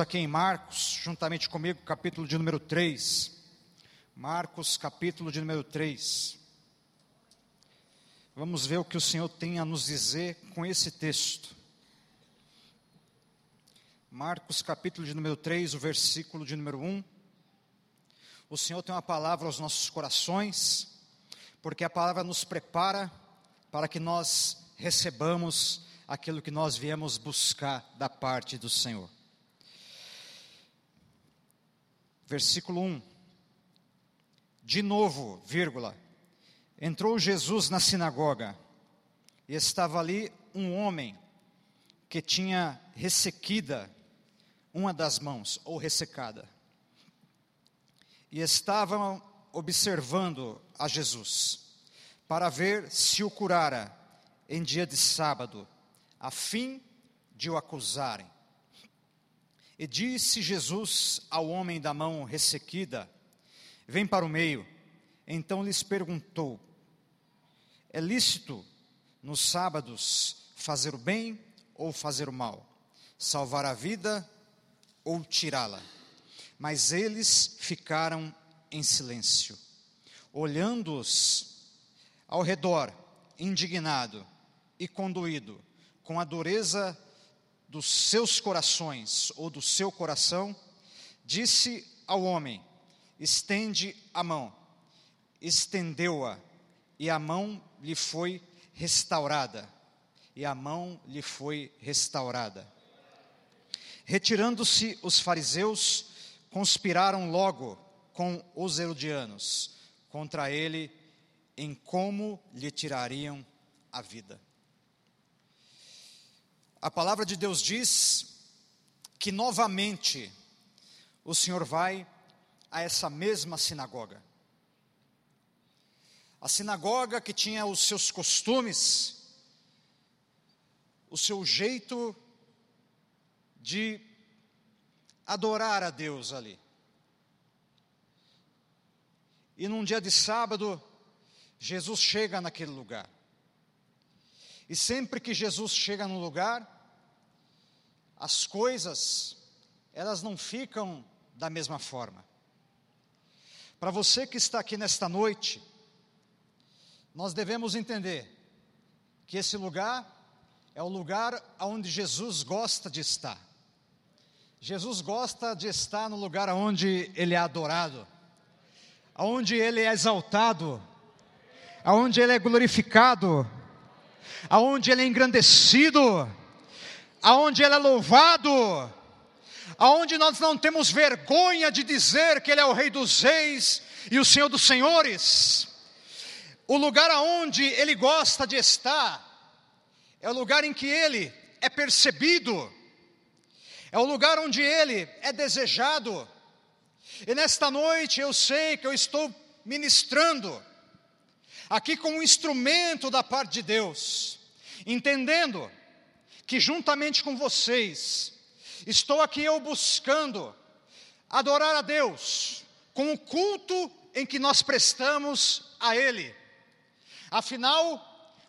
aqui em Marcos, juntamente comigo, capítulo de número 3. Marcos, capítulo de número 3. Vamos ver o que o Senhor tem a nos dizer com esse texto. Marcos, capítulo de número 3, o versículo de número 1. O Senhor tem uma palavra aos nossos corações, porque a palavra nos prepara para que nós recebamos aquilo que nós viemos buscar da parte do Senhor. Versículo 1. De novo, vírgula. Entrou Jesus na sinagoga e estava ali um homem que tinha ressequida uma das mãos, ou ressecada. E estavam observando a Jesus para ver se o curara em dia de sábado, a fim de o acusarem. E disse Jesus ao homem da mão ressequida: Vem para o meio. Então lhes perguntou: É lícito nos sábados fazer o bem ou fazer o mal? Salvar a vida ou tirá-la? Mas eles ficaram em silêncio, olhando-os ao redor, indignado e conduído com a dureza dos seus corações ou do seu coração, disse ao homem: estende a mão. Estendeu-a, e a mão lhe foi restaurada. E a mão lhe foi restaurada. Retirando-se os fariseus, conspiraram logo com os herodianos contra ele em como lhe tirariam a vida. A palavra de Deus diz que novamente o Senhor vai a essa mesma sinagoga. A sinagoga que tinha os seus costumes, o seu jeito de adorar a Deus ali. E num dia de sábado, Jesus chega naquele lugar. E sempre que Jesus chega num lugar, as coisas, elas não ficam da mesma forma. Para você que está aqui nesta noite, nós devemos entender que esse lugar é o lugar onde Jesus gosta de estar. Jesus gosta de estar no lugar onde ele é adorado, onde ele é exaltado, onde ele é glorificado, aonde ele é engrandecido, aonde ele é louvado, aonde nós não temos vergonha de dizer que ele é o rei dos reis e o senhor dos senhores. O lugar aonde ele gosta de estar é o lugar em que ele é percebido. É o lugar onde ele é desejado. E nesta noite eu sei que eu estou ministrando aqui como um instrumento da parte de Deus, entendendo que juntamente com vocês, estou aqui eu buscando adorar a Deus com o culto em que nós prestamos a Ele. Afinal,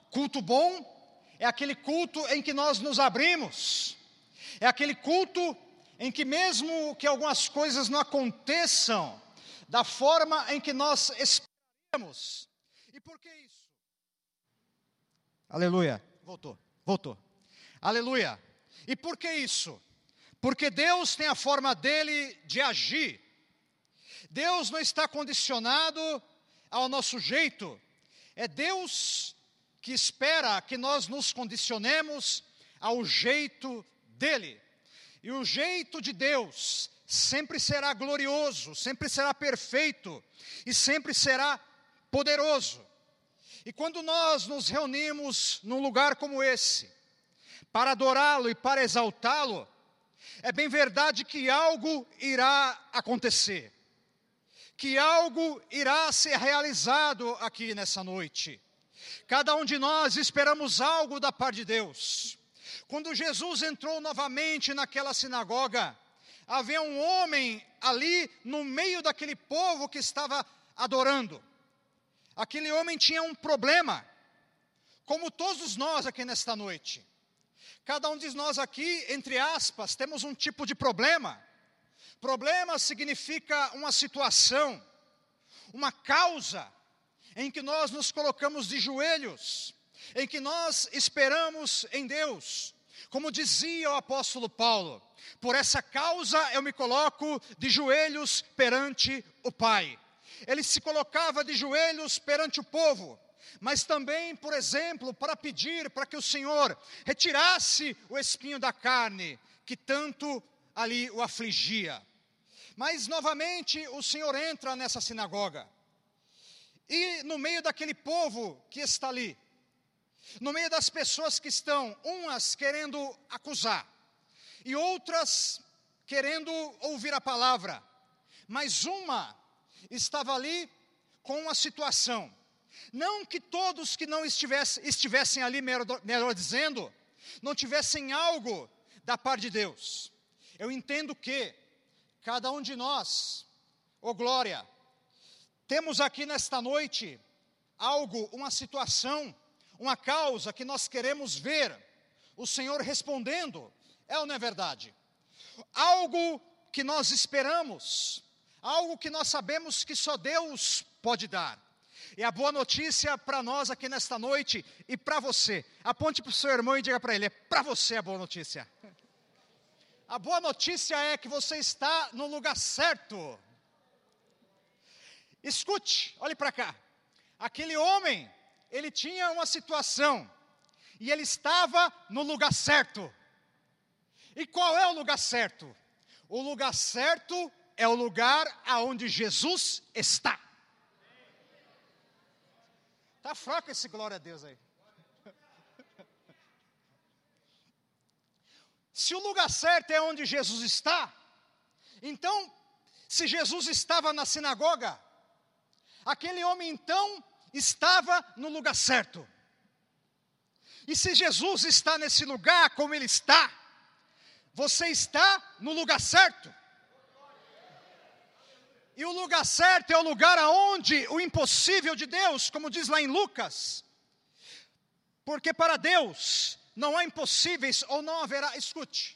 culto bom é aquele culto em que nós nos abrimos, é aquele culto em que, mesmo que algumas coisas não aconteçam da forma em que nós esperamos, e por que isso? Aleluia. Voltou, voltou. Aleluia. E por que isso? Porque Deus tem a forma dele de agir. Deus não está condicionado ao nosso jeito. É Deus que espera que nós nos condicionemos ao jeito dele. E o jeito de Deus sempre será glorioso, sempre será perfeito e sempre será poderoso. E quando nós nos reunimos num lugar como esse, para adorá-lo e para exaltá-lo, é bem verdade que algo irá acontecer, que algo irá ser realizado aqui nessa noite. Cada um de nós esperamos algo da parte de Deus. Quando Jesus entrou novamente naquela sinagoga, havia um homem ali no meio daquele povo que estava adorando. Aquele homem tinha um problema, como todos nós aqui nesta noite. Cada um de nós aqui, entre aspas, temos um tipo de problema. Problema significa uma situação, uma causa em que nós nos colocamos de joelhos, em que nós esperamos em Deus. Como dizia o apóstolo Paulo, por essa causa eu me coloco de joelhos perante o Pai. Ele se colocava de joelhos perante o povo, mas também, por exemplo, para pedir para que o Senhor retirasse o espinho da carne que tanto ali o afligia. Mas novamente o Senhor entra nessa sinagoga. E no meio daquele povo que está ali, no meio das pessoas que estão, umas querendo acusar e outras querendo ouvir a palavra, mas uma estava ali com uma situação. Não que todos que não estivessem, estivessem ali, melhor dizendo, não tivessem algo da parte de Deus. Eu entendo que cada um de nós, ô oh glória, temos aqui nesta noite algo, uma situação, uma causa que nós queremos ver o Senhor respondendo, é ou não é verdade? Algo que nós esperamos, algo que nós sabemos que só Deus pode dar. E a boa notícia para nós aqui nesta noite e para você, aponte para o seu irmão e diga para ele: é para você a boa notícia. A boa notícia é que você está no lugar certo. Escute, olhe para cá. Aquele homem, ele tinha uma situação e ele estava no lugar certo. E qual é o lugar certo? O lugar certo é o lugar aonde Jesus está. Tá fraco esse glória a Deus aí. Se o lugar certo é onde Jesus está, então, se Jesus estava na sinagoga, Aquele homem então estava no lugar certo. E se Jesus está nesse lugar como ele está, você está no lugar certo. E o lugar certo é o lugar aonde o impossível de Deus, como diz lá em Lucas, porque para Deus não há impossíveis ou não haverá. Escute,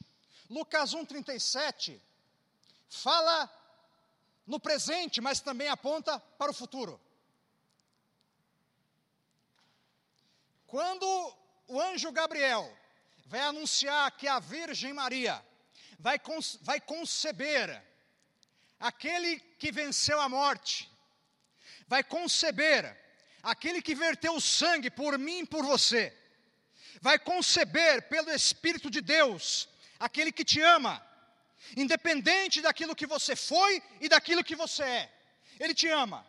Lucas 1,37 fala no presente, mas também aponta para o futuro. Quando o anjo Gabriel vai anunciar que a Virgem Maria vai, vai conceber aquele que venceu a morte, vai conceber aquele que verteu o sangue por mim e por você, vai conceber pelo Espírito de Deus aquele que te ama independente daquilo que você foi e daquilo que você é. Ele te ama.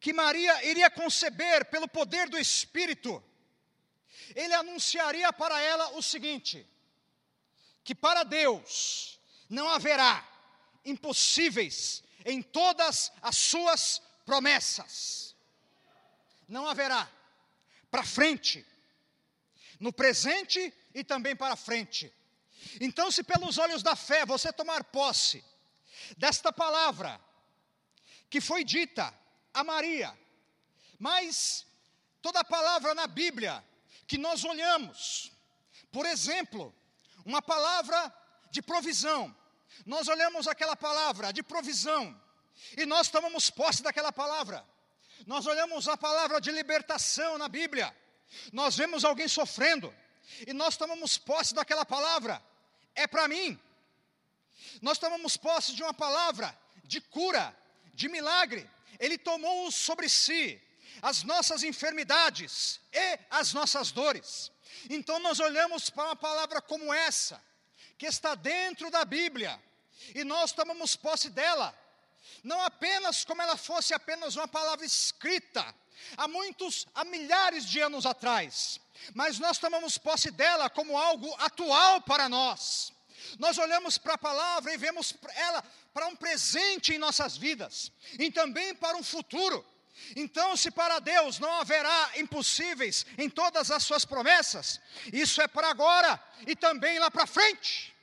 Que Maria iria conceber pelo poder do Espírito. Ele anunciaria para ela o seguinte: que para Deus não haverá impossíveis em todas as suas promessas. Não haverá para frente, no presente e também para frente. Então, se pelos olhos da fé você tomar posse desta palavra que foi dita a Maria, mas toda palavra na Bíblia que nós olhamos, por exemplo, uma palavra de provisão, nós olhamos aquela palavra de provisão e nós tomamos posse daquela palavra. Nós olhamos a palavra de libertação na Bíblia, nós vemos alguém sofrendo e nós tomamos posse daquela palavra é para mim. Nós tomamos posse de uma palavra de cura, de milagre. Ele tomou sobre si as nossas enfermidades e as nossas dores. Então nós olhamos para uma palavra como essa, que está dentro da Bíblia, e nós tomamos posse dela, não apenas como ela fosse apenas uma palavra escrita, há muitos, há milhares de anos atrás, mas nós tomamos posse dela como algo atual para nós. Nós olhamos para a palavra e vemos ela para um presente em nossas vidas e também para um futuro. Então, se para Deus não haverá impossíveis em todas as suas promessas, isso é para agora e também lá para frente.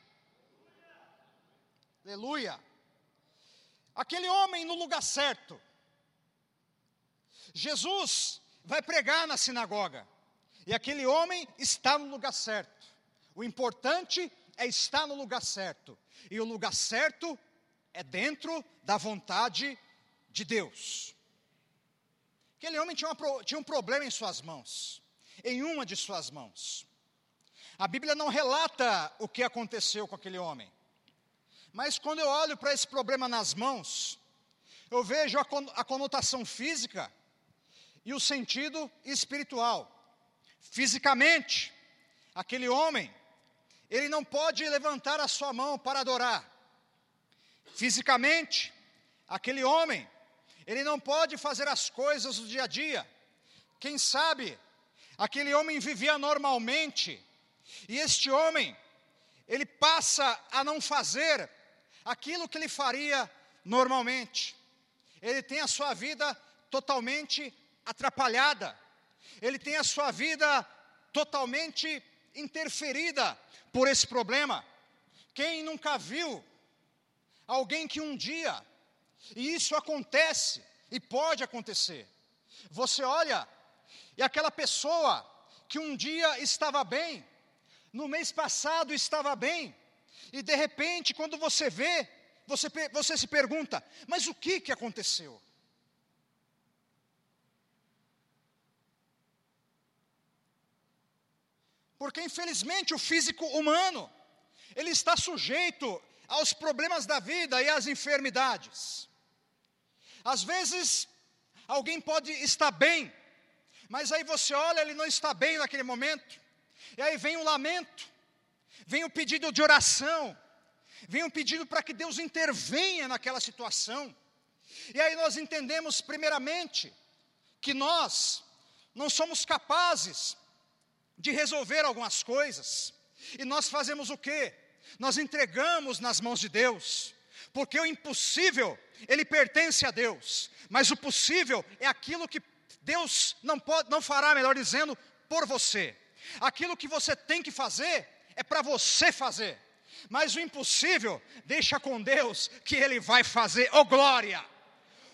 Aleluia. Aquele homem no lugar certo. Jesus vai pregar na sinagoga. E aquele homem está no lugar certo. O importante é estar no lugar certo. E o lugar certo é dentro da vontade de Deus. Aquele homem tinha, uma, tinha um problema em suas mãos, em uma de suas mãos. A Bíblia não relata o que aconteceu com aquele homem. Mas quando eu olho para esse problema nas mãos, eu vejo a conotação física e o sentido espiritual. Fisicamente, aquele homem, ele não pode levantar a sua mão para adorar. Fisicamente, aquele homem, ele não pode fazer as coisas do dia a dia. Quem sabe, aquele homem vivia normalmente, e este homem, ele passa a não fazer aquilo que ele faria normalmente. Ele tem a sua vida totalmente atrapalhada. Ele tem a sua vida totalmente interferida por esse problema. Quem nunca viu alguém que um dia, e isso acontece e pode acontecer, você olha e aquela pessoa que um dia estava bem, no mês passado estava bem, e de repente, quando você vê, você, você se pergunta: mas o que, que aconteceu? Porque infelizmente o físico humano, ele está sujeito aos problemas da vida e às enfermidades. Às vezes, alguém pode estar bem, mas aí você olha, ele não está bem naquele momento, e aí vem um lamento, vem um pedido de oração, vem um pedido para que Deus intervenha naquela situação. E aí nós entendemos, primeiramente, que nós não somos capazes de resolver algumas coisas, e nós fazemos o quê? Nós entregamos nas mãos de Deus, porque o impossível, ele pertence a Deus, mas o possível é aquilo que Deus não pode, não fará, melhor dizendo, por você. Aquilo que você tem que fazer é para você fazer. Mas o impossível, deixa com Deus que Ele vai fazer. Oh glória!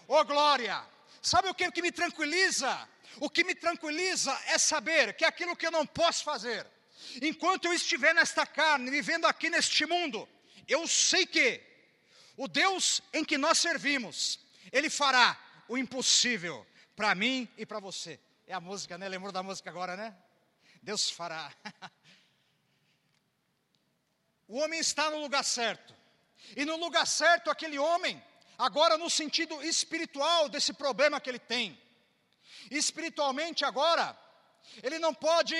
Oh glória! Sabe o que, que me tranquiliza? O que me tranquiliza é saber que aquilo que eu não posso fazer, enquanto eu estiver nesta carne, vivendo aqui neste mundo, eu sei que o Deus em que nós servimos, Ele fará o impossível para mim e para você. É a música, né? Lembrou da música agora, né? Deus fará. o homem está no lugar certo. E no lugar certo, aquele homem, agora no sentido espiritual desse problema que ele tem. Espiritualmente, agora, ele não pode,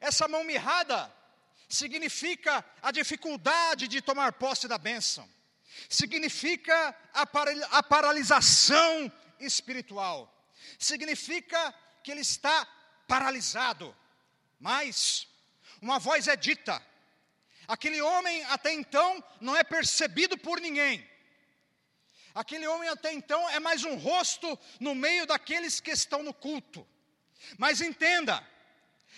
essa mão mirrada, significa a dificuldade de tomar posse da bênção, significa a, paralisação espiritual, significa que ele está paralisado. Mas, uma voz é dita, Aquele homem até então não é percebido por ninguém. Aquele homem até então é mais um rosto no meio daqueles que estão no culto. Mas entenda,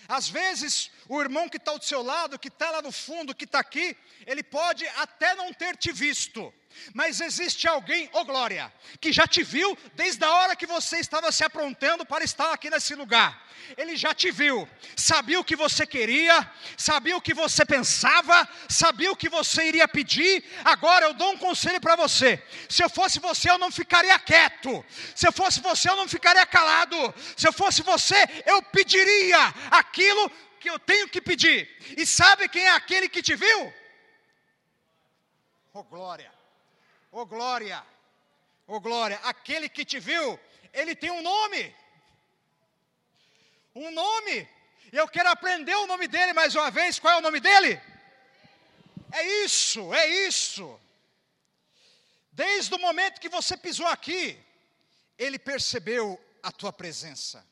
às vezes o irmão que está ao seu lado, que está lá no fundo, que está aqui, ele pode até não ter te visto, mas existe alguém, ô oh glória, que já te viu desde a hora que você estava se aprontando para estar aqui nesse lugar. Ele já te viu, sabia o que você queria, sabia o que você pensava, sabia o que você iria pedir. Agora eu dou um conselho para você: se eu fosse você, eu não ficaria quieto, se eu fosse você, eu não ficaria calado, se eu fosse você, eu pediria aquilo que eu tenho que pedir. E sabe quem é aquele que te viu? Oh glória oh glória, oh glória, aquele que te viu, ele tem um nome. Um nome. Eu quero aprender o nome dele mais uma vez. Qual é o nome dele? É isso, é isso. Desde o momento que você pisou aqui, ele percebeu a tua presença.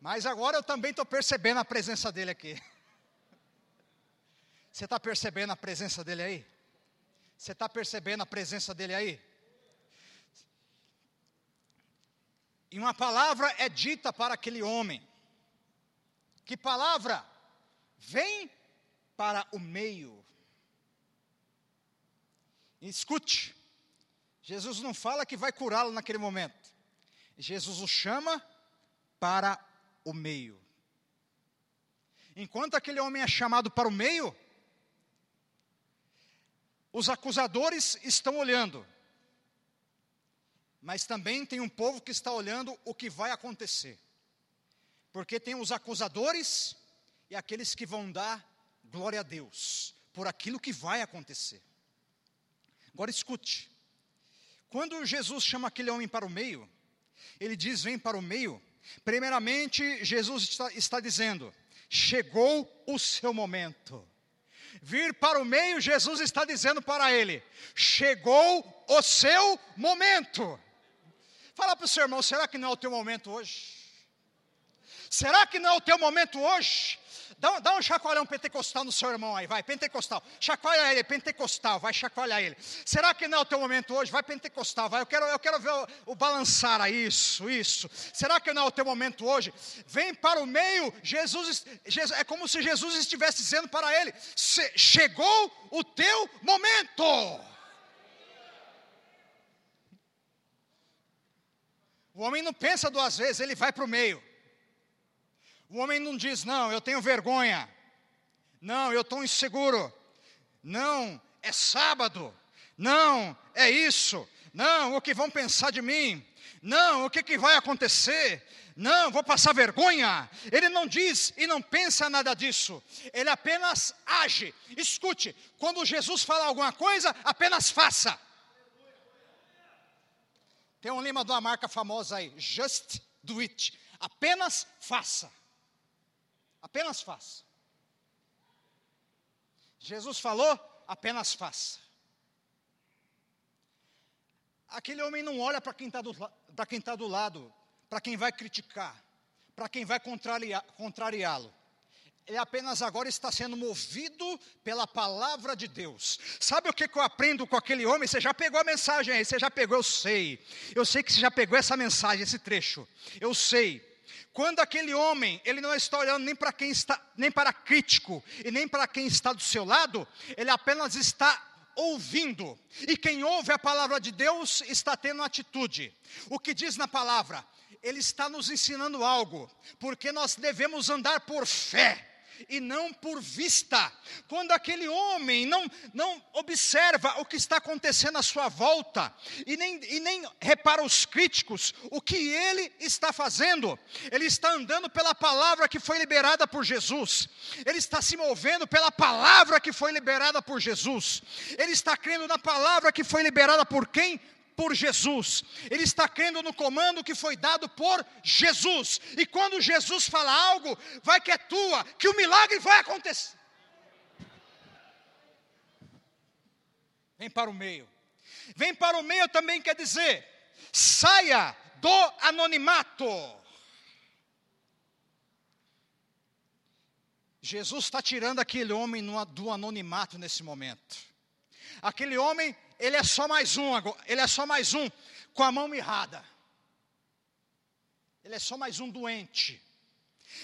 Mas agora eu também estou percebendo a presença dele aqui. Você está percebendo a presença dele aí? Você está percebendo a presença dele aí? E uma palavra é dita para aquele homem. Que palavra? Vem para o meio. Escute, Jesus não fala que vai curá-lo naquele momento. Jesus o chama para o meio. Enquanto aquele homem é chamado para o meio, os acusadores estão olhando, mas também tem um povo que está olhando o que vai acontecer, porque tem os acusadores e aqueles que vão dar glória a Deus por aquilo que vai acontecer. Agora escute, quando Jesus chama aquele homem para o meio, ele diz: vem para o meio. Primeiramente, Jesus está, está dizendo: chegou o seu momento vir para o meio, Jesus está dizendo para ele: chegou o seu momento. Fala para o seu irmão: será que não é o teu momento hoje? Será que não é o teu momento hoje? Dá, dá um chacoalhão pentecostal no seu irmão aí, vai, pentecostal. Chacoalha ele, pentecostal, vai chacoalhar ele. Será que não é o teu momento hoje? Vai pentecostal, vai. Eu quero, eu quero ver o, o balançar aí, isso, isso. Será que não é o teu momento hoje? Vem para o meio, Jesus, Jesus é como se Jesus estivesse dizendo para ele: chegou o teu momento. O homem não pensa duas vezes, ele vai para o meio. O homem não diz, não, eu tenho vergonha. Não, eu estou inseguro. Não, é sábado. Não, é isso. Não, o que vão pensar de mim? Não, o que, que vai acontecer? Não, vou passar vergonha. Ele não diz e não pensa nada disso. Ele apenas age. Escute, quando Jesus fala alguma coisa, apenas faça. Tem um lema de uma marca famosa aí, just do it. Apenas faça. Apenas faça. Jesus falou, apenas faça. Aquele homem não olha para quem está do, tá do lado, para quem vai criticar, para quem vai contrariá-lo. Ele apenas agora está sendo movido pela palavra de Deus. Sabe o que, que eu aprendo com aquele homem? Você já pegou a mensagem aí, você já pegou, eu sei. Eu sei que você já pegou essa mensagem, esse trecho. Eu sei. Quando aquele homem, ele não está olhando nem para quem está, nem para crítico e nem para quem está do seu lado, ele apenas está ouvindo. E quem ouve a palavra de Deus está tendo atitude. O que diz na palavra? Ele está nos ensinando algo, porque nós devemos andar por fé e não por vista. Quando aquele homem não, não observa o que está acontecendo à sua volta e nem, e nem repara os críticos, o que ele está fazendo, ele está andando pela palavra que foi liberada por Jesus, ele está se movendo pela palavra que foi liberada por Jesus, ele está crendo na palavra que foi liberada por quem? Por Jesus, ele está crendo no comando que foi dado por Jesus, e quando Jesus fala algo, vai que é tua, que o milagre vai acontecer. Vem para o meio, vem para o meio também quer dizer, saia do anonimato. Jesus está tirando aquele homem do anonimato nesse momento. Aquele homem ele é só mais um, ele é só mais um com a mão mirrada. Ele é só mais um doente.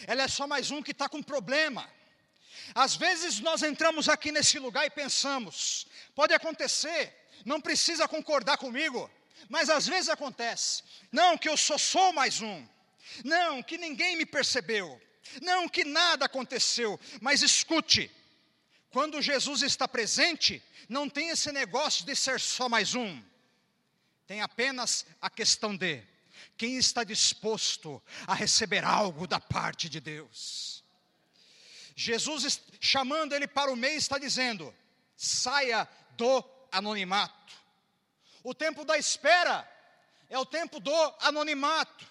Ele é só mais um que está com problema. Às vezes nós entramos aqui nesse lugar e pensamos, pode acontecer, não precisa concordar comigo, mas às vezes acontece. Não, que eu só sou mais um. Não, que ninguém me percebeu. Não, que nada aconteceu. Mas escute, quando Jesus está presente, não tem esse negócio de ser só mais um. Tem apenas a questão de quem está disposto a receber algo da parte de Deus. Jesus, chamando ele para o meio, está dizendo: saia do anonimato. O tempo da espera é o tempo do anonimato.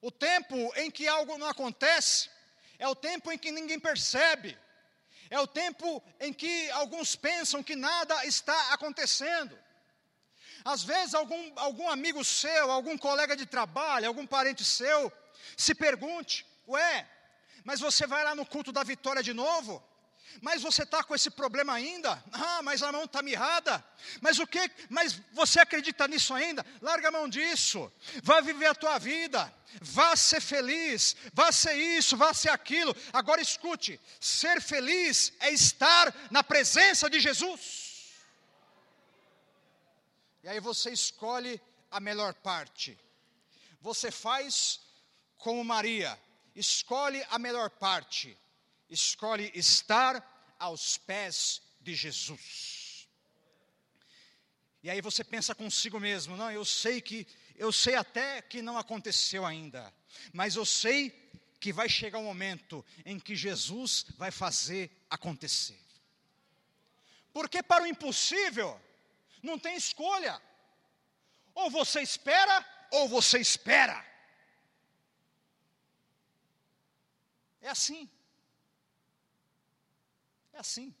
O tempo em que algo não acontece é o tempo em que ninguém percebe é o tempo em que alguns pensam que nada está acontecendo. Às vezes, algum, algum amigo seu, algum colega de trabalho, algum parente seu, se pergunte: Ué, mas você vai lá no culto da vitória de novo? Mas você está com esse problema ainda? Ah, mas a mão está mirrada. Mas o que? Mas você acredita nisso ainda? Larga a mão disso. Vá viver a tua vida. Vá ser feliz. Vá ser isso, vá ser aquilo. Agora escute: ser feliz é estar na presença de Jesus. E aí você escolhe a melhor parte. Você faz como Maria, escolhe a melhor parte escolhe estar aos pés de Jesus. E aí você pensa consigo mesmo, não, eu sei que eu sei até que não aconteceu ainda, mas eu sei que vai chegar um momento em que Jesus vai fazer acontecer. Porque para o impossível não tem escolha. Ou você espera, ou você espera. É assim. Assim.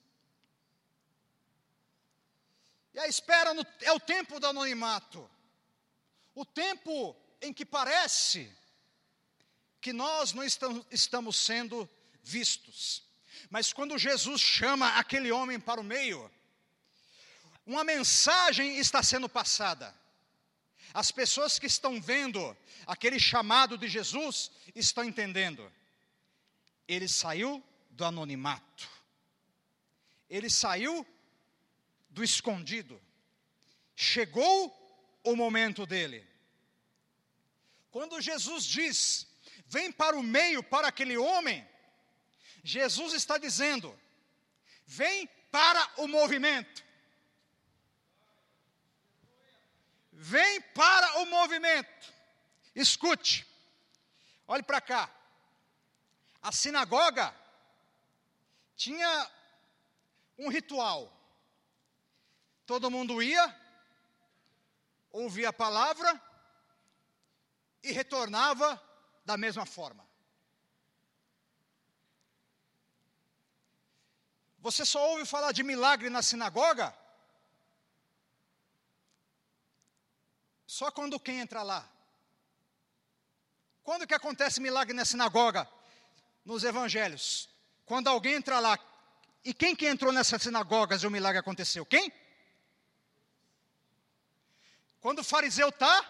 E a espera no, é o tempo do anonimato. O tempo em que parece que nós não estamos sendo vistos. Mas quando Jesus chama aquele homem para o meio, uma mensagem está sendo passada. As pessoas que estão vendo aquele chamado de Jesus estão entendendo. Ele saiu do anonimato. Ele saiu do escondido. Chegou o momento dele. Quando Jesus diz: "Vem para o meio para aquele homem", Jesus está dizendo: "Vem para o movimento". vem para o movimento. Escute, olhe para cá. A sinagoga tinha um ritual. Todo mundo ia, ouvia a palavra e retornava da mesma forma. Você só ouve falar de milagre na sinagoga Só quando quem entra lá? Quando que acontece milagre na sinagoga? Nos evangelhos. Quando alguém entra lá. E quem que entrou nessas sinagogas e o milagre aconteceu? Quem? Quando o fariseu está?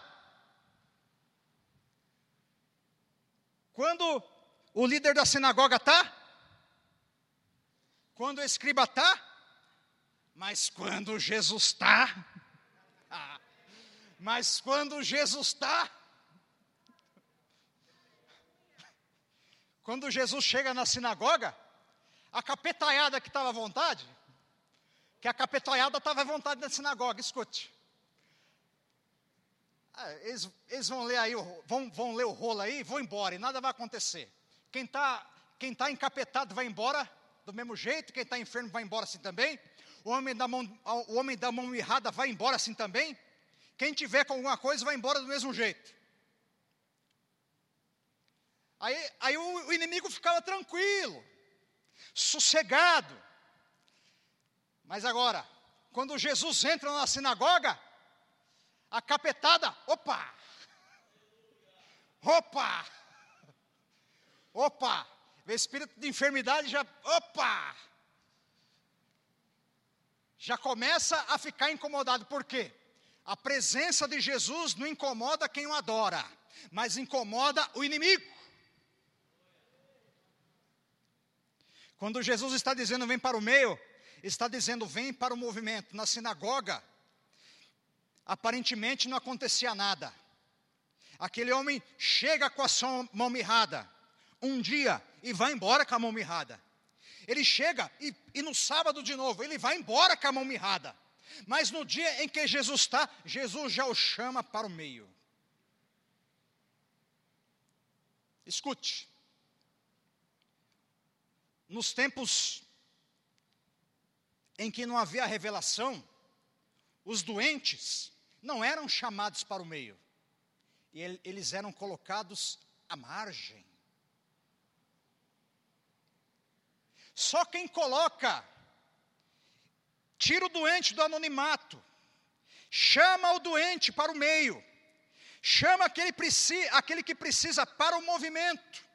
Quando o líder da sinagoga está? Quando o escriba está? Mas quando Jesus está? Mas quando Jesus está, quando Jesus chega na sinagoga, a capetaiada que estava à vontade, que a capetaiada estava à vontade na sinagoga, escute. Ah, eles, eles, vão ler aí, vão, vão ler o rolo aí, vão embora e nada vai acontecer. Quem está quem tá encapetado vai embora do mesmo jeito, quem está enfermo vai embora assim também. O homem da mão, o homem da mão mirrada vai embora assim também. Quem tiver com alguma coisa vai embora do mesmo jeito. Aí, aí o, o inimigo ficava tranquilo, sossegado. Mas agora, quando Jesus entra na sinagoga, a capetada, opa! Opa! Opa! O espírito de enfermidade já, opa! Já começa a ficar incomodado. Por quê? A presença de Jesus não incomoda quem o adora, mas incomoda o inimigo. Quando Jesus está dizendo vem para o meio, está dizendo vem para o movimento. Na sinagoga, aparentemente não acontecia nada. Aquele homem chega com a sua mão mirrada, um dia, e vai embora com a mão mirrada. Ele chega e, e no sábado de novo, ele vai embora com a mão mirrada. Mas no dia em que Jesus está, Jesus já o chama para o meio. Escute. Nos tempos em que não havia revelação, os doentes não eram chamados para o meio, eles eram colocados à margem. Só quem coloca tira o doente do anonimato, chama o doente para o meio, chama aquele, aquele que precisa para o movimento.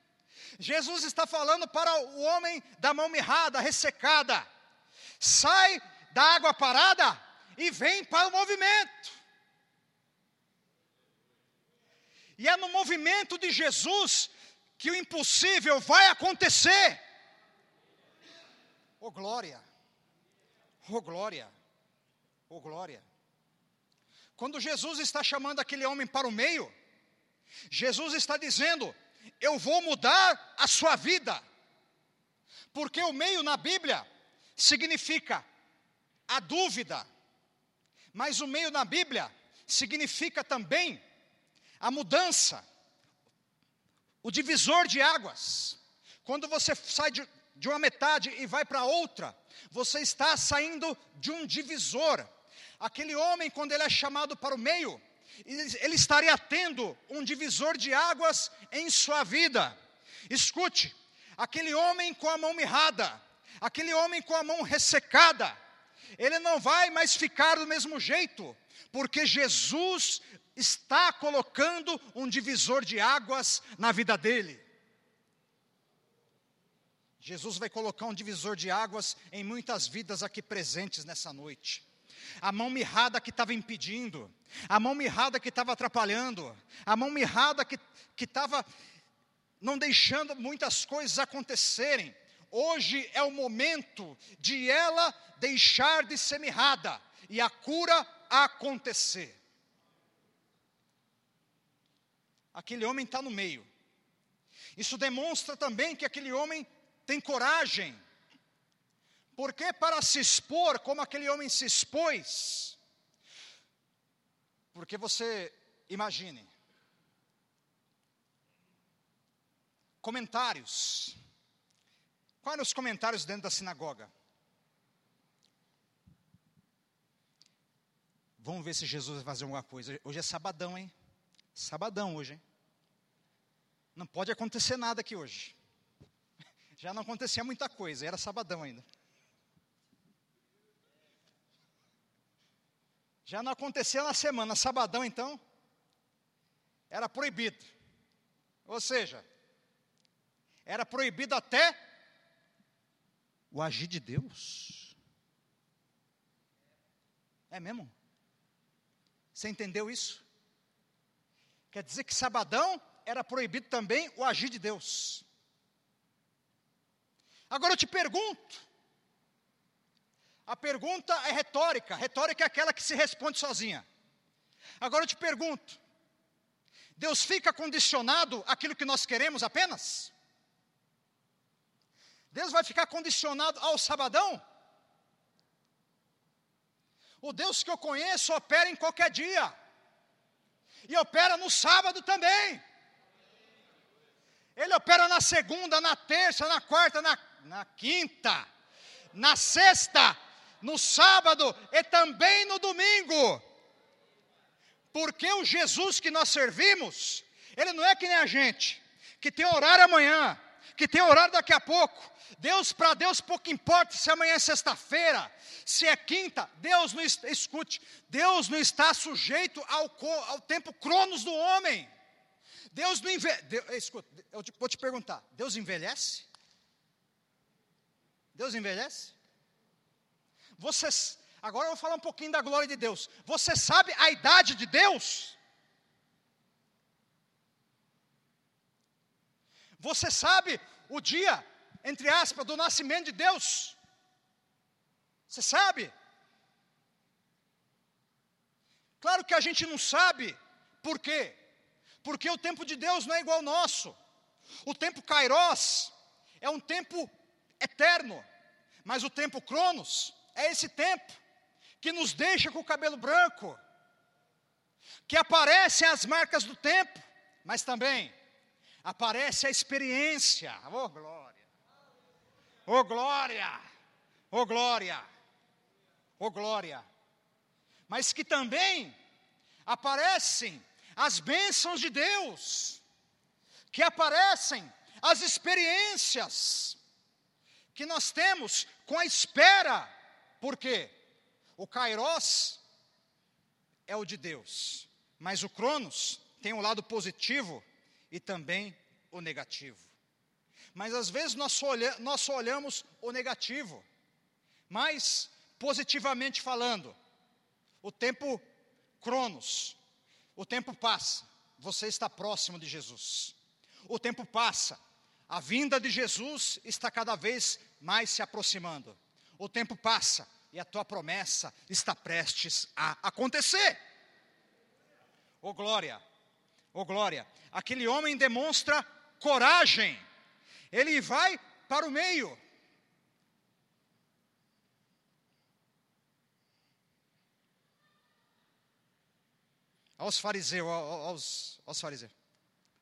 Jesus está falando para o homem da mão mirrada, ressecada, sai da água parada e vem para o movimento. E é no movimento de Jesus que o impossível vai acontecer. Oh glória! Oh glória! Oh glória! Quando Jesus está chamando aquele homem para o meio, Jesus está dizendo: Eu vou mudar a sua vida. Porque o meio na Bíblia significa a dúvida, mas o meio na Bíblia significa também a mudança, o divisor de águas. Quando você sai de, de uma metade e vai para outra, você está saindo de um divisor. Aquele homem, quando ele é chamado para o meio, ele estaria tendo um divisor de águas em sua vida. Escute, aquele homem com a mão mirrada, aquele homem com a mão ressecada, ele não vai mais ficar do mesmo jeito, porque Jesus está colocando um divisor de águas na vida dele. Jesus vai colocar um divisor de águas em muitas vidas aqui presentes nessa noite. A mão mirrada que estava impedindo, a mão mirrada que estava atrapalhando, a mão mirrada que estava não deixando muitas coisas acontecerem. Hoje é o momento de ela deixar de ser mirrada e a cura acontecer. Aquele homem está no meio. Isso demonstra também que aquele homem tem coragem. Porque para se expor como aquele homem se expôs, porque você imagine, comentários. Quais os comentários dentro da sinagoga? Vamos ver se Jesus vai fazer alguma coisa. Hoje é sabadão, hein? Sabadão hoje, hein? Não pode acontecer nada aqui hoje já não acontecia muita coisa, era sabadão ainda. Já não acontecia na semana, sabadão então, era proibido. Ou seja, era proibido até o agir de Deus. É mesmo? Você entendeu isso? Quer dizer que sabadão era proibido também o agir de Deus. Agora eu te pergunto, a pergunta é retórica, retórica é aquela que se responde sozinha. Agora eu te pergunto, Deus fica condicionado àquilo que nós queremos apenas? Deus vai ficar condicionado ao sabadão? O Deus que eu conheço opera em qualquer dia, e opera no sábado também. Ele opera na segunda, na terça, na quarta, na na quinta, na sexta, no sábado e também no domingo. Porque o Jesus que nós servimos, ele não é que nem a gente, que tem horário amanhã, que tem horário daqui a pouco. Deus, para Deus, pouco importa se amanhã é sexta-feira, se é quinta, Deus não escute, Deus não está sujeito ao, ao tempo cronos do homem. Deus não envelhece. Escuta, eu vou te perguntar: Deus envelhece? Deus envelhece? Você, agora eu vou falar um pouquinho da glória de Deus. Você sabe a idade de Deus? Você sabe o dia, entre aspas, do nascimento de Deus? Você sabe? Claro que a gente não sabe, por quê? Porque o tempo de Deus não é igual ao nosso. O tempo Kairos é um tempo eterno. Mas o tempo Cronos é esse tempo que nos deixa com o cabelo branco, que aparecem as marcas do tempo, mas também aparece a experiência. Oh glória! Oh glória! Oh glória! Oh glória! Mas que também aparecem as bênçãos de Deus, que aparecem as experiências, que nós temos com a espera. Por quê? O Kairos é o de Deus, mas o Cronos tem um lado positivo e também o negativo. Mas às vezes nós só, olha, nós só olhamos o negativo, mas positivamente falando, o tempo Cronos, o tempo passa, você está próximo de Jesus. O tempo passa, a vinda de Jesus está cada vez mais se aproximando. O tempo passa e a tua promessa está prestes a acontecer. Ô oh, glória, ô oh, glória, aquele homem demonstra coragem, ele vai para o meio. Aos fariseus, aos, aos fariseus.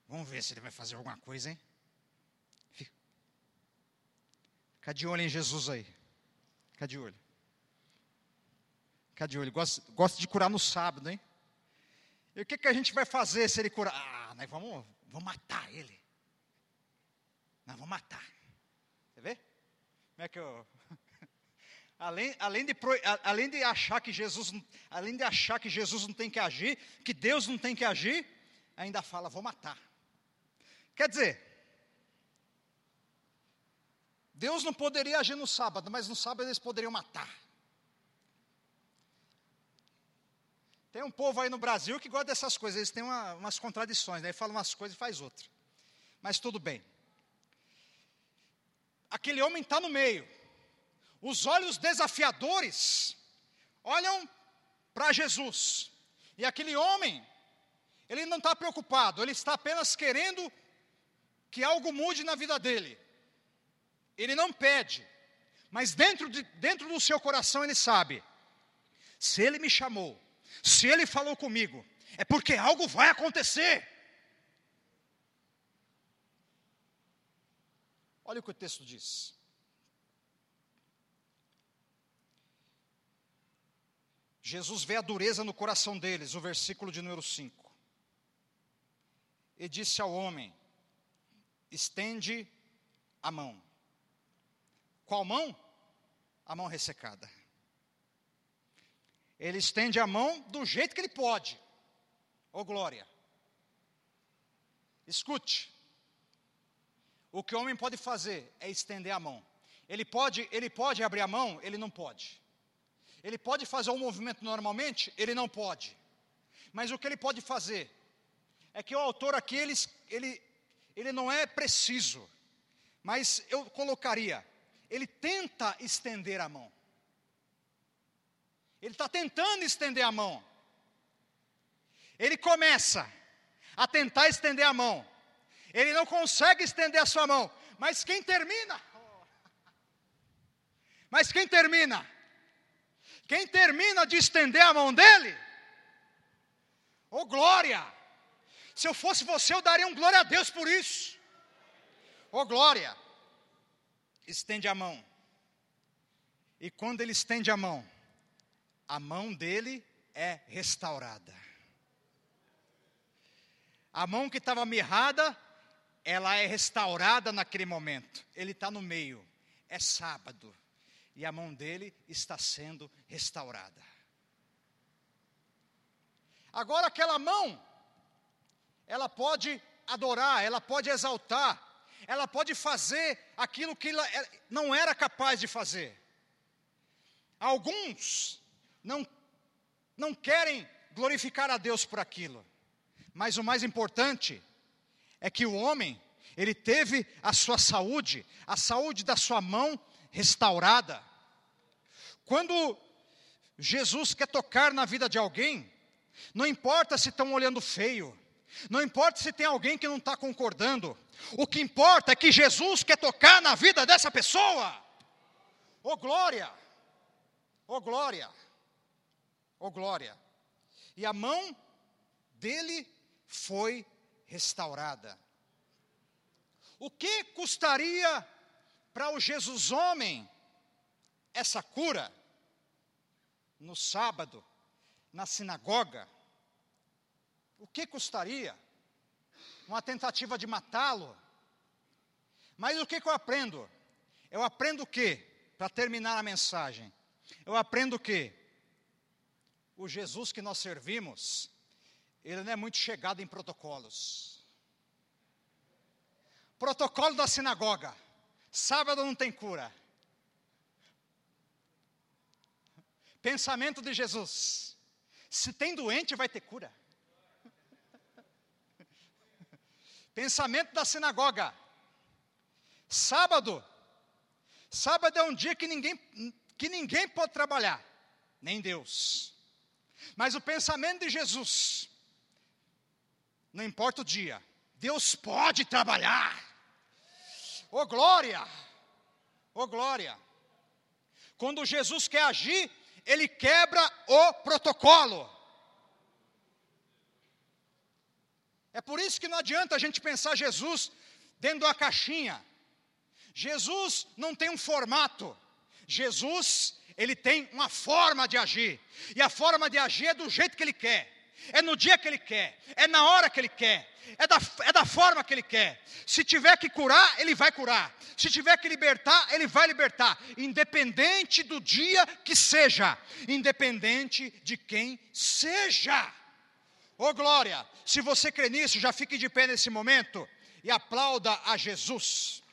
Vamos ver se ele vai fazer alguma coisa, hein? Fica de olho em Jesus aí. Fica de olho. Fica de olho. Gosta, gosta de curar no sábado, hein? E o que, que a gente vai fazer se ele curar? Ah, nós vamos, vamos matar ele. Nós vamos matar. Você vê? Como é que eu. Além, além, de, além de achar que Jesus, além de achar que Jesus não tem que agir, que Deus não tem que agir, ainda fala, vou matar. Quer dizer, Deus não poderia agir no sábado, mas no sábado eles poderiam matar. Tem um povo aí no Brasil que gosta dessas coisas, eles têm uma, umas contradições, né? falam umas coisas e faz outra. Mas tudo bem. Aquele homem está no meio. Os olhos desafiadores olham para Jesus. E aquele homem, ele não está preocupado, ele está apenas querendo que algo mude na vida dele. Ele não pede, mas dentro, de, dentro do seu coração ele sabe: se ele me chamou, se ele falou comigo, é porque algo vai acontecer. Olha o que o texto diz. Jesus vê a dureza no coração deles, o versículo de número 5. E disse ao homem: estende a mão. Qual mão? A mão ressecada ele estende a mão do jeito que ele pode. Ô oh, glória. Escute. O que o homem pode fazer é estender a mão. Ele pode, ele pode abrir a mão, ele não pode. Ele pode fazer um movimento normalmente, ele não pode. Mas o que ele pode fazer é que o autor aqui ele, ele, ele não é preciso, mas eu colocaria, ele tenta estender a mão. Ele está tentando estender a mão. Ele começa a tentar estender a mão. Ele não consegue estender a sua mão. Mas quem termina? Mas quem termina? Quem termina de estender a mão dele? Oh glória! Se eu fosse você, eu daria um glória a Deus por isso. Oh glória! Estende a mão. E quando ele estende a mão, a mão dele é restaurada. A mão que estava mirrada, ela é restaurada naquele momento. Ele está no meio, é sábado, e a mão dele está sendo restaurada. Agora, aquela mão, ela pode adorar, ela pode exaltar, ela pode fazer aquilo que ela não era capaz de fazer. Alguns não, não querem glorificar a Deus por aquilo. Mas o mais importante é que o homem, ele teve a sua saúde, a saúde da sua mão restaurada. Quando Jesus quer tocar na vida de alguém, não importa se estão olhando feio, não importa se tem alguém que não está concordando, o que importa é que Jesus quer tocar na vida dessa pessoa. Oh glória! Oh glória! oh glória. E a mão dele foi restaurada. O que custaria para o Jesus homem essa cura? No sábado, na sinagoga. O que custaria? Uma tentativa de matá-lo. Mas o que, que eu aprendo? Eu aprendo o que? Para terminar a mensagem. Eu aprendo que? o Jesus que nós servimos, ele não é muito chegado em protocolos. Protocolo da sinagoga. Sábado não tem cura. Pensamento de Jesus. Se tem doente, vai ter cura. Pensamento da sinagoga. Sábado. Sábado é um dia que ninguém, que ninguém pode trabalhar, nem Deus. Mas o pensamento de Jesus, não importa o dia, Deus pode trabalhar. Oh glória! Oh glória! Quando Jesus quer agir, ele quebra o protocolo. É por isso que não adianta a gente pensar Jesus dentro de uma caixinha. Jesus não tem um formato. Jesus, ele tem uma forma de agir. E a forma de agir é do jeito que ele quer. É no dia que ele quer, é na hora que ele quer, é da, é da forma que ele quer. Se tiver que curar, ele vai curar. Se tiver que libertar, ele vai libertar. Independente do dia que seja, independente de quem seja. Ô oh, glória, se você crê nisso, já fique de pé nesse momento e aplauda a Jesus.